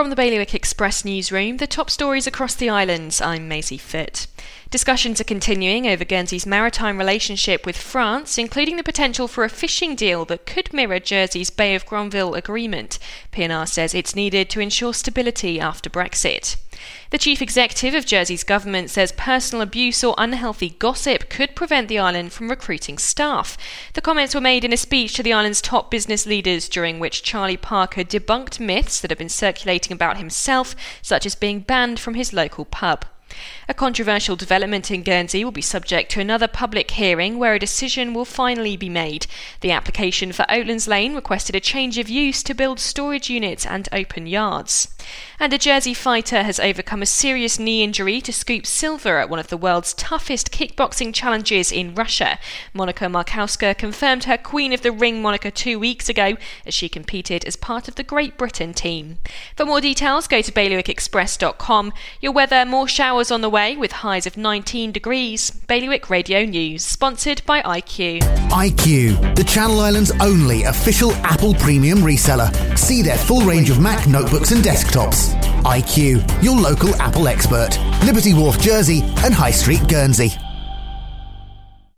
From the Bailiwick Express newsroom, the top stories across the islands, I'm Maisie Fitt. Discussions are continuing over Guernsey's maritime relationship with France, including the potential for a fishing deal that could mirror Jersey's Bay of Granville agreement. P&R says it's needed to ensure stability after Brexit. The chief executive of Jersey's government says personal abuse or unhealthy gossip could prevent the island from recruiting staff. The comments were made in a speech to the island's top business leaders, during which Charlie Parker debunked myths that have been circulating about himself, such as being banned from his local pub. A controversial development in Guernsey will be subject to another public hearing where a decision will finally be made. The application for Oatlands Lane requested a change of use to build storage units and open yards. And a Jersey fighter has overcome a serious knee injury to scoop silver at one of the world's toughest kickboxing challenges in Russia. Monica Markowska confirmed her Queen of the Ring moniker two weeks ago as she competed as part of the Great Britain team. For more details, go to bailiwickexpress.com. Your weather, more showers on the way with highs of 19 degrees. Bailiwick Radio News, sponsored by IQ. IQ, the Channel Islands' only official Apple premium reseller. See their full range of Mac notebooks and desktops. IQ, your local Apple expert. Liberty Wharf, Jersey, and High Street, Guernsey.